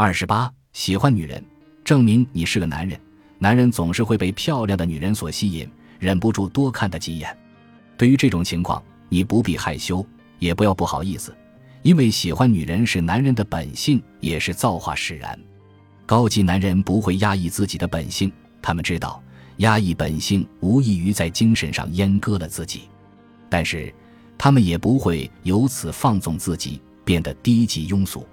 二十八，喜欢女人，证明你是个男人。男人总是会被漂亮的女人所吸引，忍不住多看她几眼。对于这种情况，你不必害羞，也不要不好意思，因为喜欢女人是男人的本性，也是造化使然。高级男人不会压抑自己的本性，他们知道压抑本性无异于在精神上阉割了自己，但是他们也不会由此放纵自己，变得低级庸俗。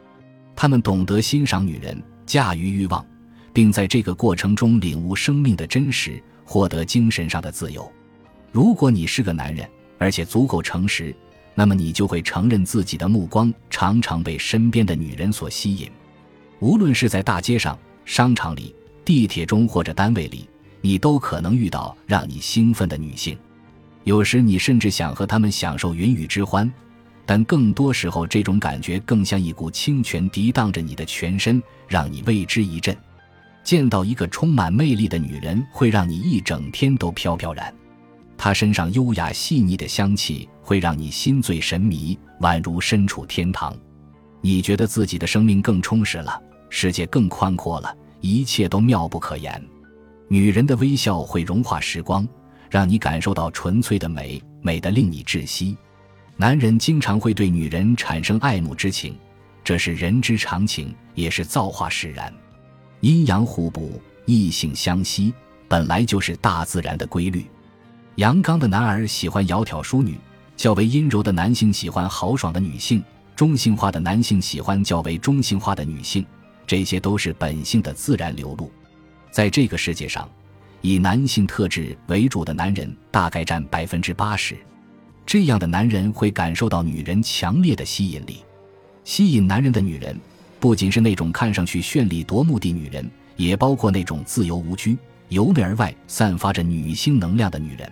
他们懂得欣赏女人，驾驭欲望。并在这个过程中领悟生命的真实，获得精神上的自由。如果你是个男人，而且足够诚实，那么你就会承认自己的目光常常被身边的女人所吸引。无论是在大街上、商场里、地铁中或者单位里，你都可能遇到让你兴奋的女性。有时你甚至想和她们享受云雨之欢，但更多时候，这种感觉更像一股清泉涤荡着你的全身，让你为之一振。见到一个充满魅力的女人，会让你一整天都飘飘然。她身上优雅细腻的香气，会让你心醉神迷，宛如身处天堂。你觉得自己的生命更充实了，世界更宽阔了，一切都妙不可言。女人的微笑会融化时光，让你感受到纯粹的美，美得令你窒息。男人经常会对女人产生爱慕之情，这是人之常情，也是造化使然。阴阳互补，异性相吸，本来就是大自然的规律。阳刚的男儿喜欢窈窕淑女，较为阴柔的男性喜欢豪爽的女性，中性化的男性喜欢较为中性化的女性。这些都是本性的自然流露。在这个世界上，以男性特质为主的男人大概占百分之八十。这样的男人会感受到女人强烈的吸引力。吸引男人的女人。不仅是那种看上去绚丽夺目的女人，也包括那种自由无拘、由内而外散发着女性能量的女人。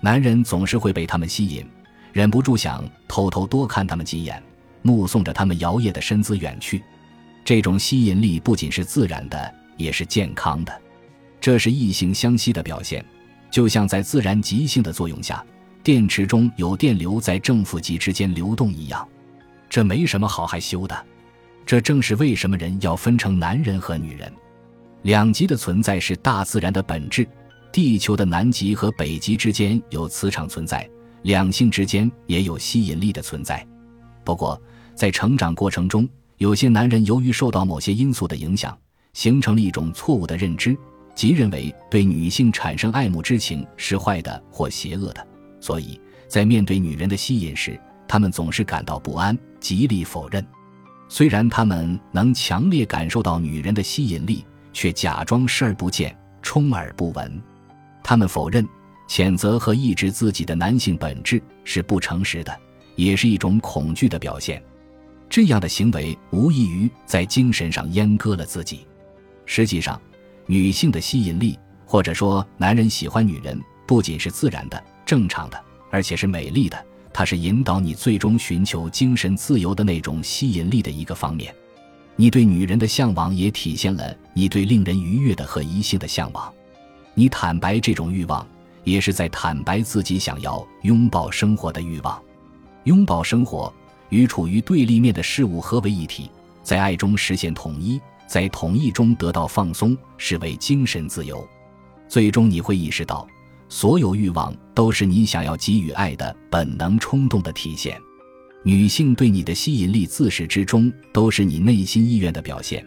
男人总是会被她们吸引，忍不住想偷偷多看她们几眼，目送着她们摇曳的身姿远去。这种吸引力不仅是自然的，也是健康的。这是异性相吸的表现，就像在自然极性的作用下，电池中有电流在正负极之间流动一样。这没什么好害羞的。这正是为什么人要分成男人和女人，两极的存在是大自然的本质。地球的南极和北极之间有磁场存在，两性之间也有吸引力的存在。不过，在成长过程中，有些男人由于受到某些因素的影响，形成了一种错误的认知，即认为对女性产生爱慕之情是坏的或邪恶的。所以在面对女人的吸引时，他们总是感到不安，极力否认。虽然他们能强烈感受到女人的吸引力，却假装视而不见、充耳不闻。他们否认、谴责和抑制自己的男性本质是不诚实的，也是一种恐惧的表现。这样的行为无异于在精神上阉割了自己。实际上，女性的吸引力，或者说男人喜欢女人，不仅是自然的、正常的，而且是美丽的。它是引导你最终寻求精神自由的那种吸引力的一个方面。你对女人的向往也体现了你对令人愉悦的和异性的向往。你坦白这种欲望，也是在坦白自己想要拥抱生活的欲望。拥抱生活与处于对立面的事物合为一体，在爱中实现统一，在统一中得到放松，是为精神自由。最终你会意识到。所有欲望都是你想要给予爱的本能冲动的体现。女性对你的吸引力自始至终都是你内心意愿的表现，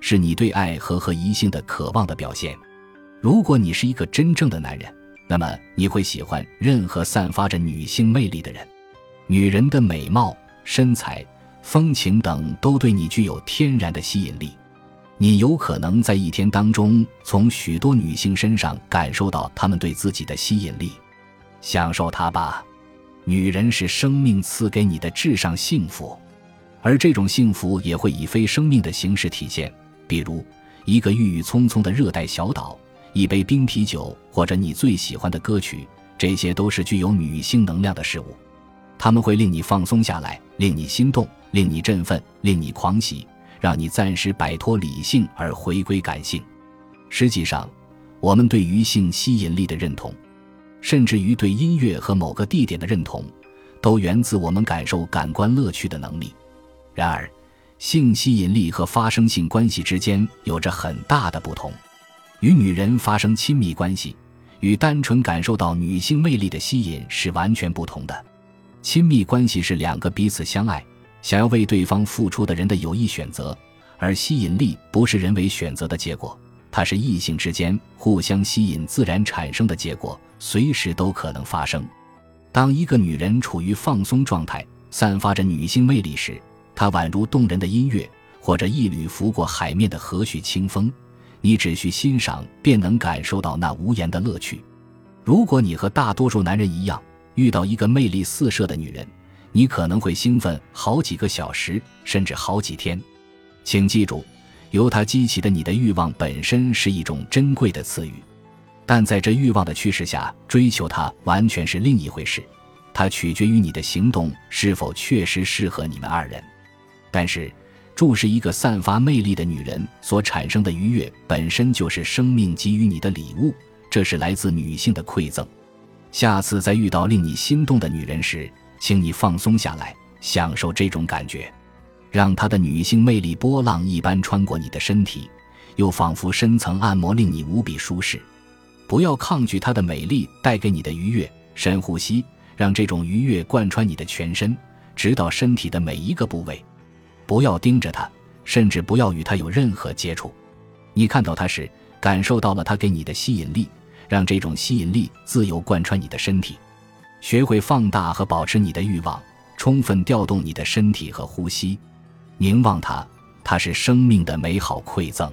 是你对爱和和异性的渴望的表现。如果你是一个真正的男人，那么你会喜欢任何散发着女性魅力的人。女人的美貌、身材、风情等都对你具有天然的吸引力。你有可能在一天当中从许多女性身上感受到她们对自己的吸引力，享受它吧。女人是生命赐给你的至上幸福，而这种幸福也会以非生命的形式体现，比如一个郁郁葱葱的热带小岛，一杯冰啤酒，或者你最喜欢的歌曲，这些都是具有女性能量的事物，它们会令你放松下来，令你心动，令你振奋，令你狂喜。让你暂时摆脱理性而回归感性。实际上，我们对于性吸引力的认同，甚至于对音乐和某个地点的认同，都源自我们感受感官乐趣的能力。然而，性吸引力和发生性关系之间有着很大的不同。与女人发生亲密关系，与单纯感受到女性魅力的吸引是完全不同的。亲密关系是两个彼此相爱、想要为对方付出的人的有意选择，而吸引力不是人为选择的结果，它是异性之间互相吸引自然产生的结果，随时都可能发生。当一个女人处于放松状态，散发着女性魅力时，她宛如动人的音乐，或者一缕拂过海面的和煦清风。你只需欣赏，便能感受到那无言的乐趣。如果你和大多数男人一样，遇到一个魅力四射的女人，你可能会兴奋好几个小时，甚至好几天。请记住，由她激起的你的欲望本身是一种珍贵的赐予，但在这欲望的驱使下追求她完全是另一回事。它取决于你的行动是否确实适合你们二人。但是。注视一个散发魅力的女人所产生的愉悦，本身就是生命给予你的礼物，这是来自女性的馈赠。下次再遇到令你心动的女人时，请你放松下来，享受这种感觉，让她的女性魅力波浪一般穿过你的身体，又仿佛深层按摩，令你无比舒适。不要抗拒它的美丽带给你的愉悦，深呼吸，让这种愉悦贯穿你的全身，直到身体的每一个部位。不要盯着它，甚至不要与它有任何接触。你看到它时，感受到了它给你的吸引力，让这种吸引力自由贯穿你的身体。学会放大和保持你的欲望，充分调动你的身体和呼吸。凝望它。它是生命的美好馈赠。